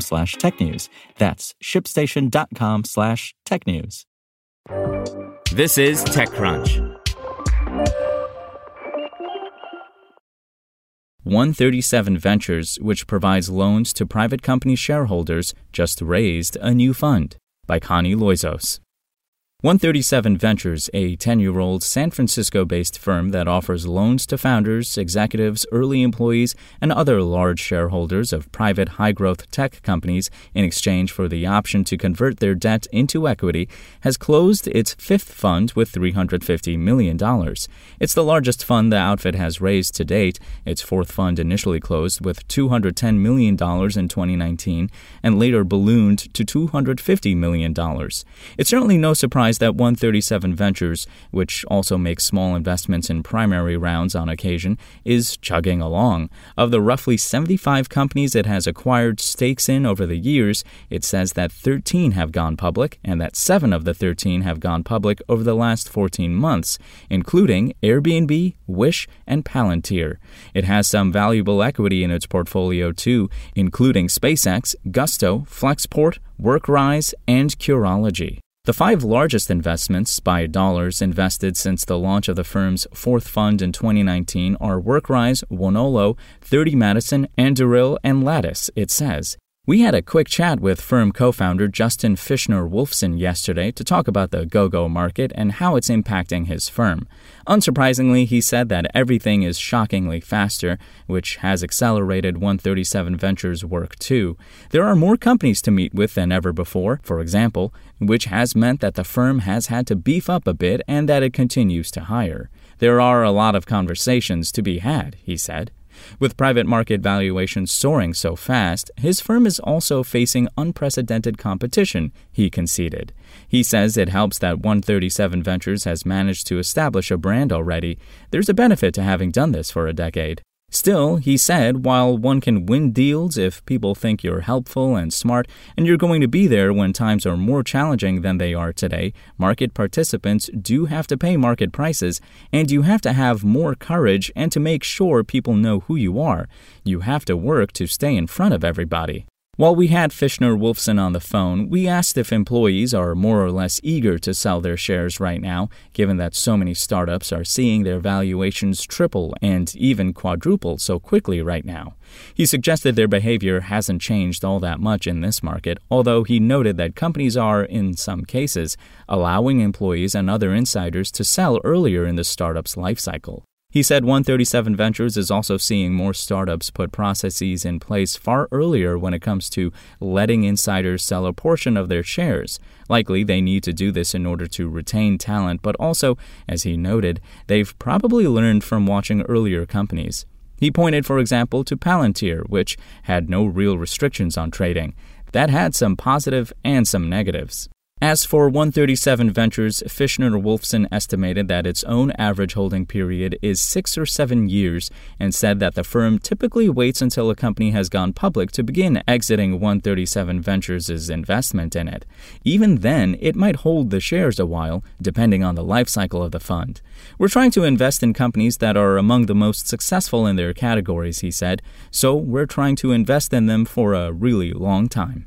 slash technews. That's shipstation.com slash technews. This is TechCrunch. 137 Ventures, which provides loans to private company shareholders, just raised a new fund by Connie Loizos. 137 Ventures, a 10 year old San Francisco based firm that offers loans to founders, executives, early employees, and other large shareholders of private high growth tech companies in exchange for the option to convert their debt into equity, has closed its fifth fund with $350 million. It's the largest fund the outfit has raised to date. Its fourth fund initially closed with $210 million in 2019 and later ballooned to $250 million. It's certainly no surprise that 137 Ventures, which also makes small investments in primary rounds on occasion, is chugging along. Of the roughly 75 companies it has acquired stakes in over the years, it says that 13 have gone public and that 7 of the 13 have gone public over the last 14 months, including Airbnb, Wish, and Palantir. It has some valuable equity in its portfolio too, including SpaceX, Gusto, Flexport, Workrise, and Curology. The five largest investments by dollars invested since the launch of the firm's fourth fund in 2019 are Workrise, Wonolo, 30 Madison, Anduril, and Lattice, it says. We had a quick chat with firm co founder Justin Fishner Wolfson yesterday to talk about the go go market and how it's impacting his firm. Unsurprisingly, he said that everything is shockingly faster, which has accelerated 137 Ventures' work too. There are more companies to meet with than ever before, for example, which has meant that the firm has had to beef up a bit and that it continues to hire. There are a lot of conversations to be had, he said. With private market valuations soaring so fast, his firm is also facing unprecedented competition, he conceded. He says it helps that 137 Ventures has managed to establish a brand already. There's a benefit to having done this for a decade. Still, he said, while one can win deals if people think you're helpful and smart and you're going to be there when times are more challenging than they are today, market participants do have to pay market prices, and you have to have more courage and to make sure people know who you are. You have to work to stay in front of everybody. While we had Fishner Wolfson on the phone, we asked if employees are more or less eager to sell their shares right now, given that so many startups are seeing their valuations triple and even quadruple so quickly right now. He suggested their behavior hasn't changed all that much in this market, although he noted that companies are, in some cases, allowing employees and other insiders to sell earlier in the startup's life cycle. He said 137 Ventures is also seeing more startups put processes in place far earlier when it comes to letting insiders sell a portion of their shares. Likely, they need to do this in order to retain talent, but also, as he noted, they've probably learned from watching earlier companies. He pointed, for example, to Palantir, which had no real restrictions on trading. That had some positive and some negatives. As for 137 Ventures, Fishner Wolfson estimated that its own average holding period is six or seven years and said that the firm typically waits until a company has gone public to begin exiting 137 Ventures' investment in it. Even then, it might hold the shares a while, depending on the life cycle of the fund. We're trying to invest in companies that are among the most successful in their categories, he said, so we're trying to invest in them for a really long time.